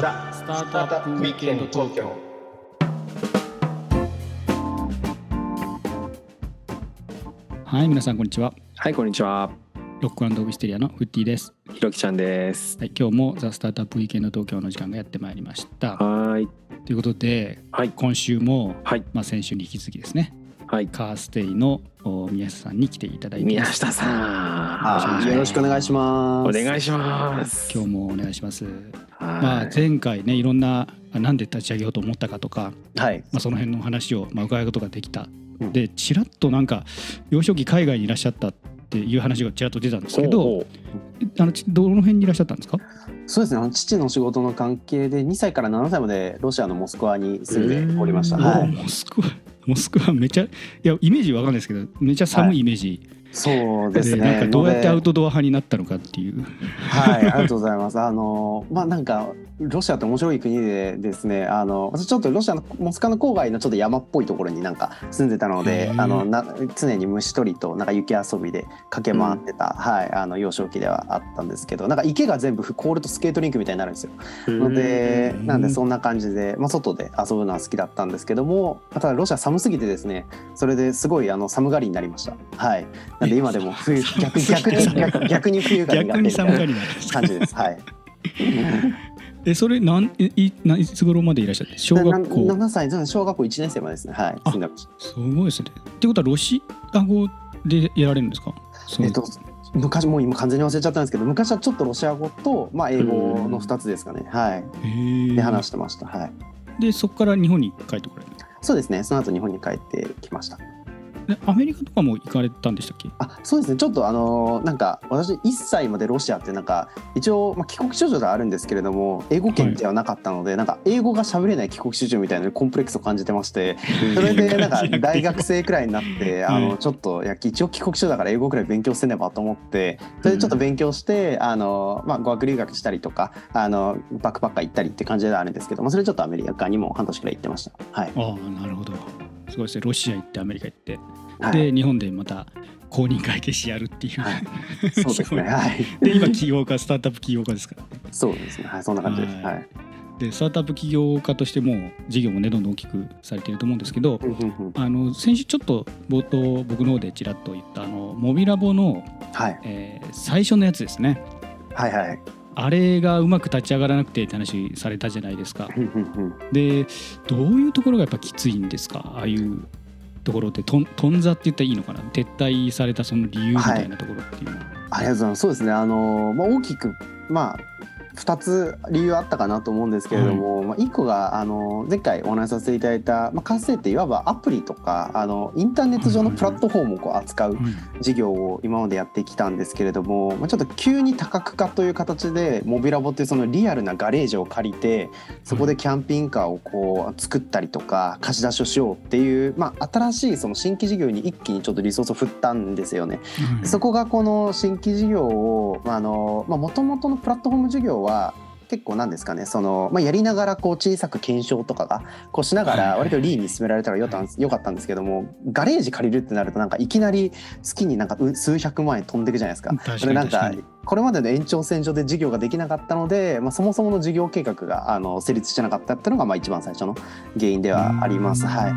ザ・スタートアップウィークエンド東京はい皆さんこんにちははい、こんにちは。ロックウィステリアのフッティです、ひろきちゃんです。はい、今日もザ・スタートアップウィークエンド東京の時間がやってまいりましたはーい。ということではい。今週も、はい。まあ、先週に引き続きですねはい。カーステイのお宮下さんに来ていただいて宮下さん。はいよろしくお願いしますお願いします。今日もお願いします、はいまあ、前回ねいろんなあなんで立ち上げようと思ったかとか、はい。まあ、その辺の話をまあ伺うことができた、うん。でちらっとなんか幼少期海外にいらっしゃったっていう話がちらっと出たんですけどあのちどの辺にいらっしゃったんですか？そうですね。あの父の仕事の関係で2歳から7歳までロシアのモスクワに住んでおりました、うんはい、おモスクワモスクワめちゃいやイメージわかんないですけどめちゃ寒いイメージ、そうですね。なんかどうやってアウトトドア派になったのかっていう。はいありがとうございます。あのまあなんかロシアって面白い国でですねあの私ちょっとロシアのモスクワの郊外のちょっと山っぽいところになんか住んでたのへでー。あのな常に虫取りとなんか雪遊びで駆け回ってた、はいあの幼少期ではあったんですけどなんか池が全部凍るとスケートリンクみたいになるんですよ。のでうんなん。でそんな感じで、まあ、外で遊ぶのは好きだったんですけどもただロシア寒すぎてですねそれですごいあの寒がりになりました。はい。なんで今でも 冬逆逆に逆逆に冬が苦みたいな感じです。はいえそれなんいいつ頃までいらっしゃって？小学校。7歳小学校1年生までですね。はいすごいですね。ってことはロシア語でやられるんですか？えっと昔もう今完全に忘れちゃったんですけど昔はちょっとロシア語と、まあ、英語の2つですかね。はい。で話してました。はい。でそこから日本に帰ってこられるそうですね。その後日本に帰ってきました。でアメリカとかも行かれたんでしたっけ？あそうですね。ちょっとあのーなんか私1歳までロシアってなんか一応、まあ、帰国子女ではあるんですけれども英語圏ではなかったので、なんか英語が喋れない帰国子女みたいなコンプレックスを感じてまして それでなんか大学生くらいになってあはいのちょっといや一応帰国子女だから英語くらい勉強せねばと思ってそれでちょっと勉強してあの、まあ、語学留学したりとかあのバックパッカー行ったりって感じではあるんですけど、まあ、それちょっとアメリカにも半年くらい行ってました。はい。ああなるほどすごいですねロシア行ってアメリカ行って、はいで日本でまた公認会計士やるっていう、はい そうですね。はい。で今起業家スタートアップ起業家ですからねそうですね。はい。そんな感じです。ははいい。でスタートアップ起業家としても事業もねどんどん大きくされていると思うんですけどうんうんうんあの先週ちょっと冒頭僕の方でちらっと言ったあのモビラボの、はい。えー最初のやつですねはいはい。あれがうまく立ち上がらなくてって話されたじゃないですか。でどういうところがやっぱきついんですか？ああいうところでとん頓挫って言ったらいいのかな？撤退されたその理由みたいなところっていうのは、ありがとうございます。そうですね。あのまあ大きくまあ2つ理由あったかなと思うんですけれども、まあ、1個があの前回お話しさせていただいた、まあ、活性っていわばアプリとかあのインターネット上のプラットフォームをこう扱う事業を今までやってきたんですけれども、まあ、ちょっと急に多角化という形でモビラボっていうそのリアルなガレージを借りてそこでキャンピングカーをこう作ったりとか貸し出しをしようっていう、まあ、新しいその新規事業に一気にちょっとリソースを振ったんですよね。うん。そこがこの新規事業をあのもともとのプラットフォーム事業は結構なんですかねその、まあ、やりながらこう小さく検証とかがこうしながら割とリーンに進められたらよかったんですよかったんですけどもガレージ借りるってなるとなんかいきなり月になんかう数百万円飛んでいくじゃないですか。確かそれなんかこれまでの延長線上で事業ができなかったので、まあ、そもそもの事業計画があの成立してなかったっていうのがまあ一番最初の原因ではあります。はい、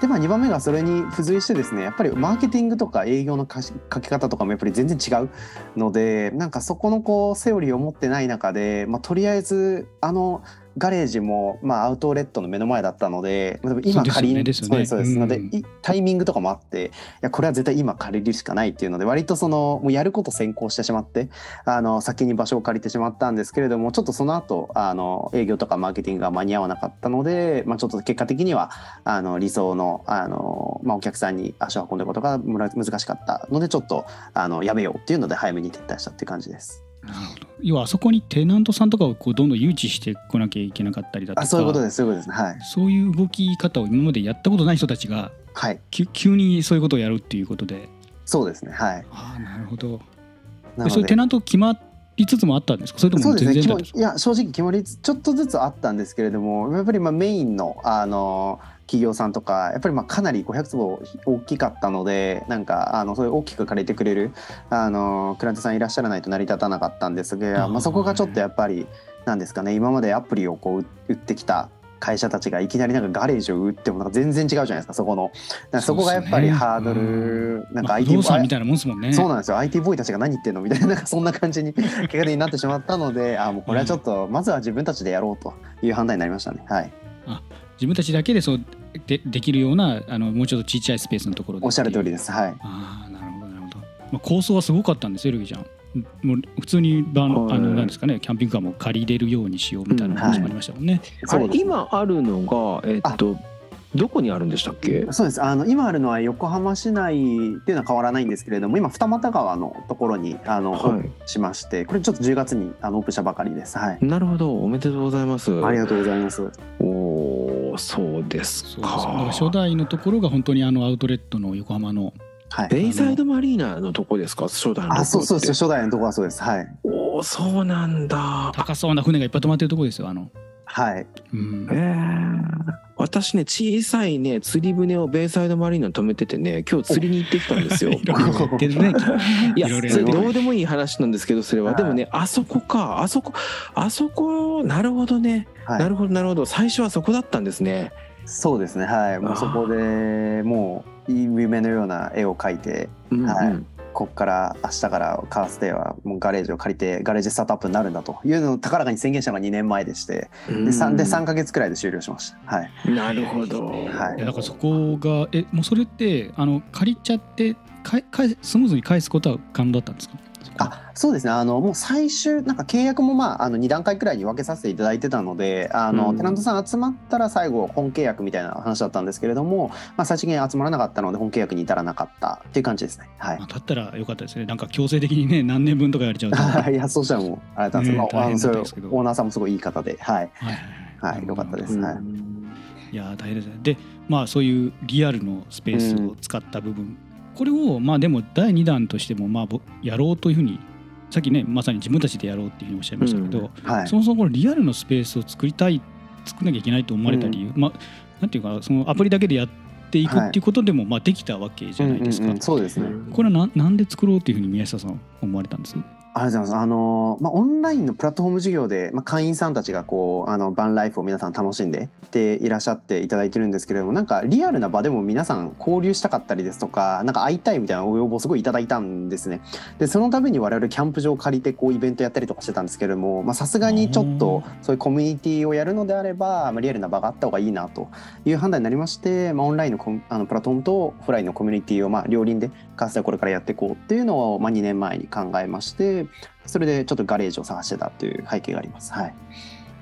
でまあ2番目がそれに付随してですねやっぱりマーケティングとか営業の書き方とかもやっぱり全然違うのでなんかそこのこうセオリーを持ってない中で、まあ、とりあえずあのガレージも、まあ、アウトレットの目の前だったのでまあ今借りですよね。そうですそうです、うん。のでいタイミングとかもあっていやこれは絶対今借りるしかないっていうので割とそのもうやること先行してしまってあの先に場所を借りてしまったんですけれどもちょっとその後あの営業とかマーケティングが間に合わなかったので、まあ、ちょっと結果的にはあの理想のあの、まあ、お客さんに足を運んでることが難しかったのでちょっとあのやめようっていうので早めに撤退したっていう感じです。要はあそこにテナントさんとかをこうどんどん誘致してこなきゃいけなかったりだとかあそういうことですそういうことです。ねはい。そういう動き方を今までやったことない人たちがはい。急にそういうことをやるっていうことで。そうですねはい。ああなるほど。なのででそういうテナント決まりつつもあったんですか？それともそうですね全然だったんですか決まいや正直決まりつちょっとずつあったんですけれどもやっぱりまあメインのあの企業さんとかやっぱりまあかなり500坪大きかったのでなんかあのそういう大きく借りてくれるあのクラントさんいらっしゃらないと成り立たなかったんですが、まあ、そこがちょっとやっぱりなんですかね今までアプリをこう売ってきた会社たちがいきなりなんかガレージを売ってもなんか全然違うじゃないですかそこの。そこがやっぱりハードル、なんかまあ IT 不動産みたいなもんですもんね。そうなんですよ。IT ボーイたちが何言ってんのみたいななんかそんな感じに結果的になってしまったので あもうこれはちょっとまずは自分たちでやろうという判断になりましたね。はい。自分たちだけでそうでできるようなあのもうちょっとちっちゃいスペースのところでおっしゃる通りでです。はい。ああなるほどなるほど、まあ、構想はすごかったんですよルギちゃん。もう普通にバン、はいあのなんですかねキャンピングカーも借りれるようにしようみたいな話もありましたもんね、あれそうです今あるのがえっとどこにあるんでしたっけ？そうです。あの今あるのは横浜市内っていうのは変わらないんですけれども今二俣川のところにあの、はプンしましてこれちょっと10月にあのオープンしたばかりです。はい。い。なるほど。おめでとうございます。ありがとうございます。おおそうですそうです。だか。初代のところが本当にあのアウトレットの横浜のはい。ベイサイドマリーナのとこですか？初代のところって。あそうそうです初代のところはそうです。はい。おおそうなんだ。高そうな船がいっぱい止まってるところですよあの、はい。うん。えー。私ね小さいね釣り船をベイサイドマリーナに止めててね今日釣りに行ってきたんですよ。いろいろ言ってるね。いやそれどうでもいい話なんですけどそれは。はいでもねあそこか。あそこあそこなるほどねはい。なるほどなるほど。最初はそこだったんですね。そうですね。はい。もうそこでもう夢のような絵を描いてうんうん。はい。こっから明日からカーステイはもうガレージを借りてガレージスタートアップになるんだというのを高らかに宣言したのが2年前でしてで 3, で3ヶ月くらいで終了しました。はい。なるほど。はい。いやだからそこがえもうそれってあの借りちゃってかかスムーズに返すことは可能だったんですか？あそうですね。あのもう最終なんか契約もまああの2段階くらいに分けさせていただいてたのであの、うん。テナントさん集まったら最後本契約みたいな話だったんですけれども、まあ、最終的に集まらなかったので本契約に至らなかったっていう感じですね。はい。まあ、だったらよかったですね。なんか強制的にね何年分とか言われちゃうと。はいいやそうしたらもうあれ だったんですけど、ねのオーナーさんもすごいいい方ではい。はいはいはい。よかったです。うん。はいいやー大変ですね。でまあそういうリアルのスペースを使った部分、これをまあでも第2弾としてもまあぼやろうというふうにさっきねまさに自分たちでやろうっていうふうにおっしゃいましたけど、はい。そもそもこのリアルのスペースを作りたい作んなきゃいけないと思われた理由、まあなんていうかそのアプリだけでやっていくっていうことでもまあできたわけじゃないですか、うんうんうん。そうですね。これはななんで作ろうっていうふうに宮下さん思われたんです？ありがとうございます。あのまあ、オンラインのプラットフォーム事業で、まあ、会員さんたちがこうあのバンライフを皆さん楽しんでっていらっしゃっていただいてるんですけれどもなんかリアルな場でも皆さん交流したかったりですとかなんか会いたいみたいなお要望をすごいいただいたんですね。でそのために我々キャンプ場を借りてこうイベントやったりとかしてたんですけれどもまあさすがにちょっとそういうコミュニティをやるのであれば、まあ、リアルな場があった方がいいなという判断になりまして、まあ、オンラインのコンあのプラットフォームとオフラインのコミュニティをまあ両輪でカースでこれからやっていこうっていうのをまあ2年前に考えましてそれでちょっとガレージを探してたという背景があります。はい。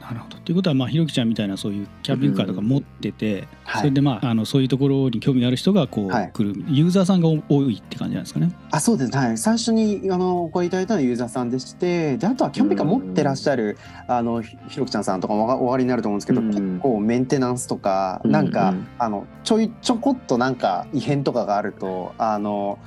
なるほど。ということはまあひろきちゃんみたいなそういうキャンピングカーとか持ってて、はい。それでまああのそういうところに興味がある人がこうはい。来る、ユーザーさんが多いって感じなんですかね。あそうです。はい。最初にあのお声いただいたのはユーザーさんでしてであとはキャンピングカー持ってらっしゃるあのひひろきちゃんさんとかもお分かりになると思うんですけど、うん。結構メンテナンスとかうんなんか、うん。あのちょいちょこっとなんか異変とかがあるとあの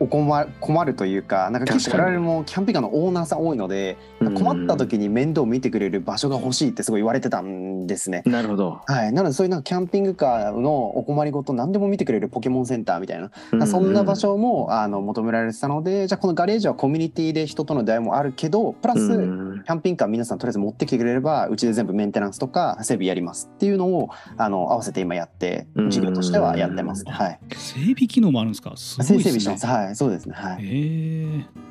お困困るというかなんか結構我々もキャンピングカーのオーナーさん多いので困った時に面倒を見てくれる場所が欲しいってすごい言われてたんですね。なるほど。はい、なのでそういうなんかキャンピングカーのお困りごと何でも見てくれるポケモンセンターみたいなそんな場所もあの求められてたのでじゃあこのガレージはコミュニティで人との出会いもあるけどプラス、うんキャンピングカー皆さんとりあえず持ってきてくれればうちで全部メンテナンスとか整備やりますっていうのをあの合わせて今やってうん事業としてはやってますね。はい。整備機能もあるんですか？すご整いですね備してます。。はい、そうですね。はい。ええ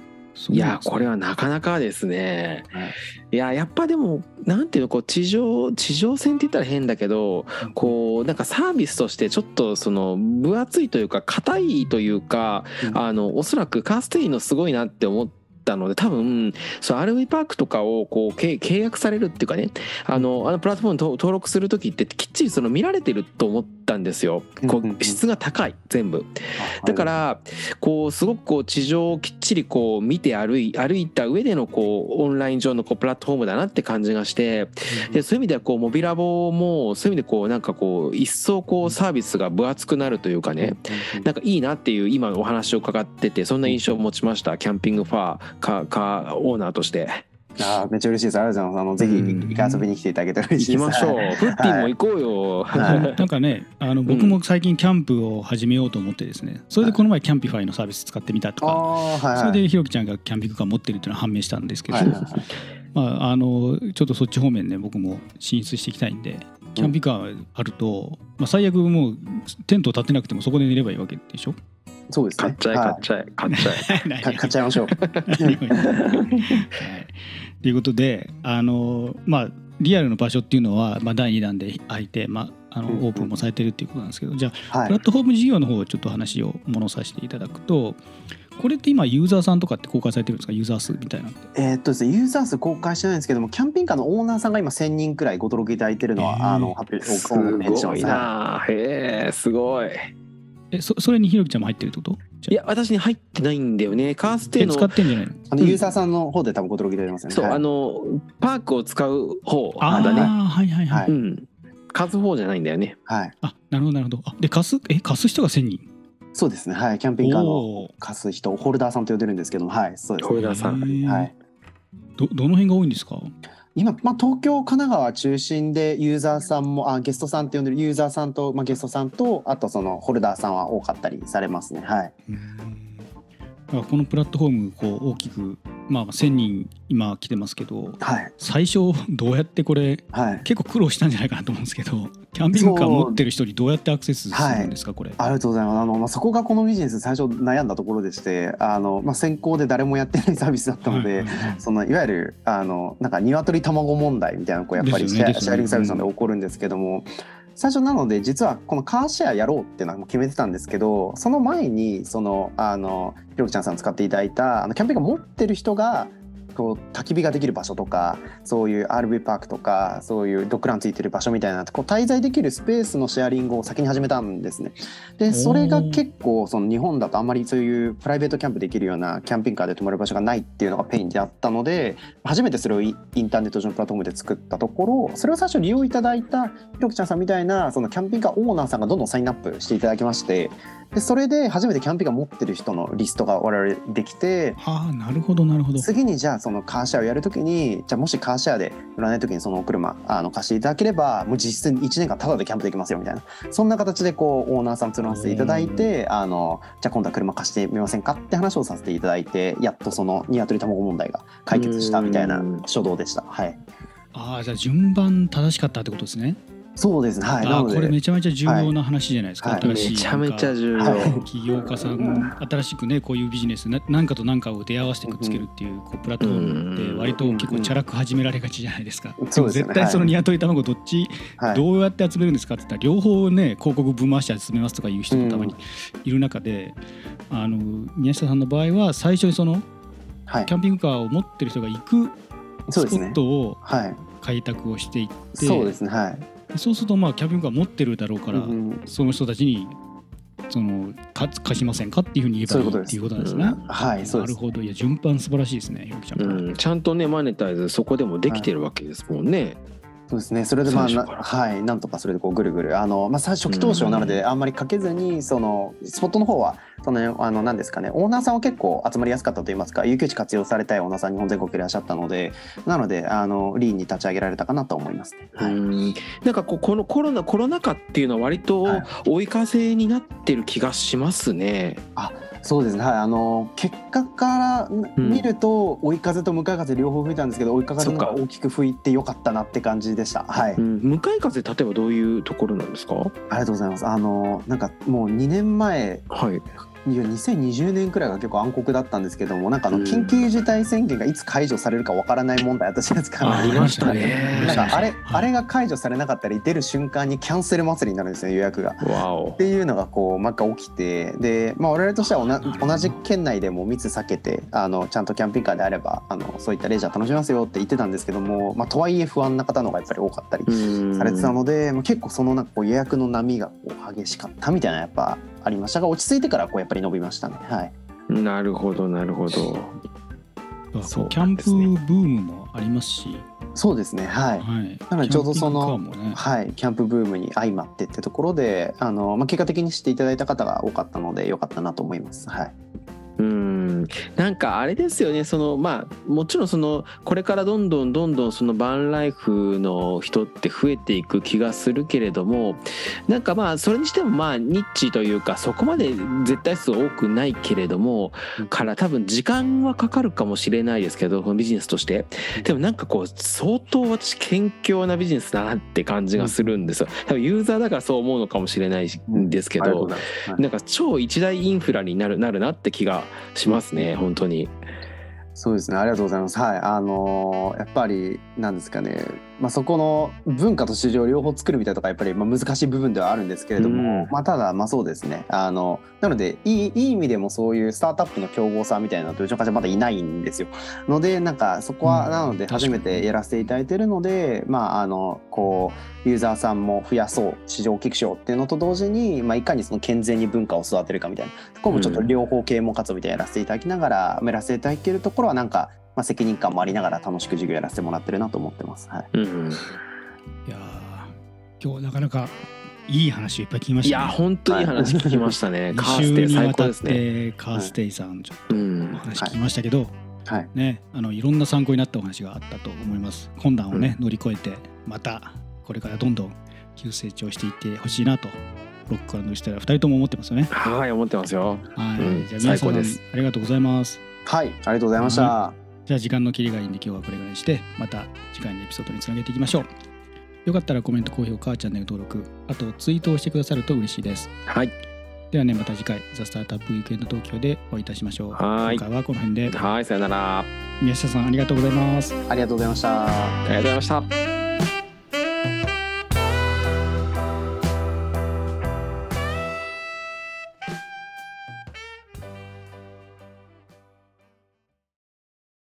いやこれはなかなかですね。はいいややっぱでもなんていうのこう地上地上戦って言ったら変だけどこうなんかサービスとしてちょっとその分厚いというか硬いというか、うんあのおそらくカーステイのすごいなって思ったので多分そう RV パークとかをこう契契約されるっていうかねあのあのプラットフォームに登登録する時ってきっちりその見られてると思ったんですよ。こう質が高い全部。あだからこうすごくこう地上をきっちりこう見て歩い歩いた上でのこうオンライン上のこうプラットフォームだなって感じがしてでそういう意味ではこうモビラボもそういう意味でこうなんかこう一層こうサービスが分厚くなるというかねなんかいいなっていう今お話を伺っててそんな印象を持ちました。キャンピングファーカーカーオーナーとしてあーめっちゃ嬉しいです。ありがとうございます。あのぜひうん一回遊びに来ていただけたら嬉しいです。行きましょう。はい。フッティも行こうよ。はい。なんかねあの僕も最近キャンプを始めようと思ってですねそれでこの前キャンピファイのサービス使ってみたとか、はいはい。それでひろきちゃんがキャンピングカー持ってるっていうのは判明したんですけど、はいはいはい。まああのちょっとそっち方面ね僕も進出していきたいんでキャンピングカーあると、まあ、最悪もうテント立てなくてもそこで寝ればいいわけでしょ？そうですね。買っちゃえ買っちゃえ買っちゃえ。はいか買っちゃいましょう。はい、ということであのまあリアルの場所っていうのは、まあ、第2弾で開いて、まあ、あうんうんのオープンもされてるっていうことなんですけどじゃあはい。プラットフォーム事業の方をちょっと話を戻させていただくとこれって今ユーザーさんとかって公開されてるんですか？ユーザー数みたいなのってえーっとですね、ユーザー数公開してないんですけども、キャンピングカーのオーナーさんが今1000人くらいご登録いただいてるのは、へーあの、発表、す。ごいはな。へえすごい。えそそれにひろきちゃんも入ってるってこと？いや私に入ってないんだよね。カーステのえ使ってんじゃないの？あのユーザーさんの方で多分ご登録いただいてますよね。そう、はいあのパークを使う方あだね。あはいはいはい、はいうん。貸す方じゃないんだよね。はい。あなるほどなるほどあで貸すえ貸す人が1000人？そうですね。はい。キャンピングカーの貸す人、ホルダーさんと呼んでるんですけども、はい。そうですね。ホルダーさんはい。どどの辺が多いんですか？今、まあ、東京、神奈川中心でユーザーさんもあゲストさんって呼んでるユーザーさんと、まあ、ゲストさんとあとそのホルダーさんは多かったりされますね。はい。うんこのプラットフォームこう大きく、まあ、1000人今来てますけどはい。最初どうやってこれはい。結構苦労したんじゃないかなと思うんですけどキャンピングカー持ってる人にどうやってアクセスするんですか、これ？ありがとうございます。あの、まあ、そこがこのビジネス最初悩んだところでして、あの、まあ、先行で誰もやってないサービスだったので、はいはいはいそのいわゆるあのなんか鶏卵問題みたいなこうやっぱりシェア,、リングサービスなので起こるんですけども、最初なので実はこのカーシェアやろうっていうのは決めてたんですけどその前にそのあのひろきちゃんさん使っていただいたあのキャンピングカー持ってる人がこう焚き火ができる場所とかそういう RV パークとかそういうドッグランついてる場所みたいなこう滞在できるスペースのシェアリングを先に始めたんですね。でそれが結構その日本だとあんまりそういうプライベートキャンプできるようなキャンピングカーで泊まる場所がないっていうのがペインであったので初めてそれをイインターネット上のプラットフォームで作ったところそれを最初利用いただいたひろきちゃんさんみたいなそのキャンピングカーオーナーさんがどんどんサインアップしていただきましてでそれで初めてキャンピングカー持ってる人のリストが我々できてああなるほどなるほど。次にじゃあそのカーシェアをやるときにじゃあもしカーシェアで売らないときにそのお車あの貸していただければもう実質1年間タダでキャンプできますよみたいな。そんな形でこうオーナーさん募らせていただいてあのじゃあ今度は車貸してみませんかって話をさせていただいてやっとそのニワトリ卵問題が解決したみたいな初動でした。はい。ああじゃあ順番正しかったってことですね。そうですね。はい。なあこれめちゃめちゃ重要な話じゃないですか、はい。新しいめちゃめちゃ重要。業家さん新しくねこういうビジネスな何かと何かを出会わせてくっつけるっていうこうプラットフォームって割と結構チャラく始められがちじゃないですか。そうですよね。絶対その鶏卵どっちはい。どうやって集めるんですかって言ったら両方ね広告ぶん回して集めますとかいう人もたまにいる中で、あの宮下さんの場合は最初にそのはい。キャンピングカーを持ってる人が行くスポットをはい。開拓をしていってそうですね。はいそうするとまあキャンピングカー持ってるだろうから、うんその人たちにそのか貸しませんかっていうふうに言えばいいっていうことなんですね。そういうはいなるほどいや順番素晴らしいですねひろきちゃん。うん、ちゃんとねマネタイズそこでもできてるわけですもんね。そうですね。それでまあはいなんとかそれでこうぐるぐるあのまあ最初期投資なのであんまりかけずにそのスポットの方はそのあのなんですかねオーナーさんは結構集まりやすかったと言いますか有給地活用されたいオーナーさん日本全国いらっしゃったのでなのであのリーンに立ち上げられたかなと思いますね。はい。うんなんかこうこのコロナコロナ禍っていうのは割とはい追い風になってる気がしますね。そうですね。はいあの結果からうん見ると追い風と向かい風両方吹いたんですけど追い風の方が大きく吹いてよかったなって感じでした。はい。うん、向かい風例えばどういうところなんですか？ありがとうございます。あのなんかもう2年前はい。いや2020年くらいが結構暗黒だったんですけどもなんかあのうん緊急事態宣言がいつ解除されるかわからない問題あったじゃないですか。ありましたね なんかあれ、はいあれが解除されなかったり出る瞬間にキャンセル祭りになるんですよ予約が。っ。ていうのがこう毎回起きてで、まあ、我々としては同じ県内でも密避けてあのちゃんとキャンピングカーであればあのそういったレジャー楽しみますよって言ってたんですけども、まあ、とはいえ不安な方の方がやっぱり多かったりうんされてたので、まあ、結構そのなんかこう予約の波がこう激しかったみたいなやっぱありましたが落ち着いてからこうやっぱり伸びましたね。はい、なるほどなるほど。そうキャンプブームもありますし、そうですねはいはい。なのでちょうどそのねはい、キャンプブームに相まってってところであの、まあ、結果的に知っていただいた方が多かったのでよかったなと思います。はい、うんなんかあれですよね。そのまあもちろんそのこれからどんどんどんどんそのバンライフの人って増えていく気がするけれどもなんかまあそれにしてもまあニッチというかそこまで絶対数多くないけれどもから多分時間はかかるかもしれないですけどビジネスとして。でもなんかこう相当私謙虚なビジネスだなって感じがするんですよ。多分ユーザーだからそう思うのかもしれないんですけどなんか超一大インフラになるなるなって気がしますねね本当に。そうですね。ありがとうございます。はい。あのーやっぱりなんですかね。まあそこの文化と市場を両方作るみたいなとかやっぱりまあ難しい部分ではあるんですけれども、うん。まあただまあそうですね。あのなのでいいいい意味でもそういうスタートアップの競合さみたいなのってうちの会社まだいないんですよ。のでなんかそこはうん。なので初めてやらせていただいてるので、まああのこうユーザーさんも増やそう市場を大きくしようっていうのと同時に、まあ、いかにその健全に文化を育てるかみたいなところもちょっと両方啓蒙活動みたいなのやらせていただきながら、やらせていただけるところはなんか、まあ、責任感もありながら楽しく授業やらせてもらってるなと思ってます。はい、うん、いやー今日なかなかいい話をいっぱい聞きましたね。いや本当にいい話聞きましたね。カー2週ステにわたっ最高ですね。てカーステイさんちょっとうんお話聞きましたけど、はいねあのいろんな参考になったお話があったと思います。困難をね、乗り越えてまたこれからどんどん急成長していってほしいなとロックから乗りしたら2人とも思ってますよね。はい思ってますよ。はい、うんじゃあ皆さん最高ですありがとうございます。はい、ありがとうございました。じゃあ時間の切りがいいんで今日はこれぐらいにしてまた次回のエピソードにつなげていきましょう。よかったらコメント、高評価、チャンネル登録、あとツイートをしてくださると嬉しいです。はいではね、また次回、ザ・スタートアップウィークエンド東京でお会いいたしましょう。はい今回はこの辺で、はいさよなら。宮下さんありがとうございます。ありがとうございました。ありがとうございました。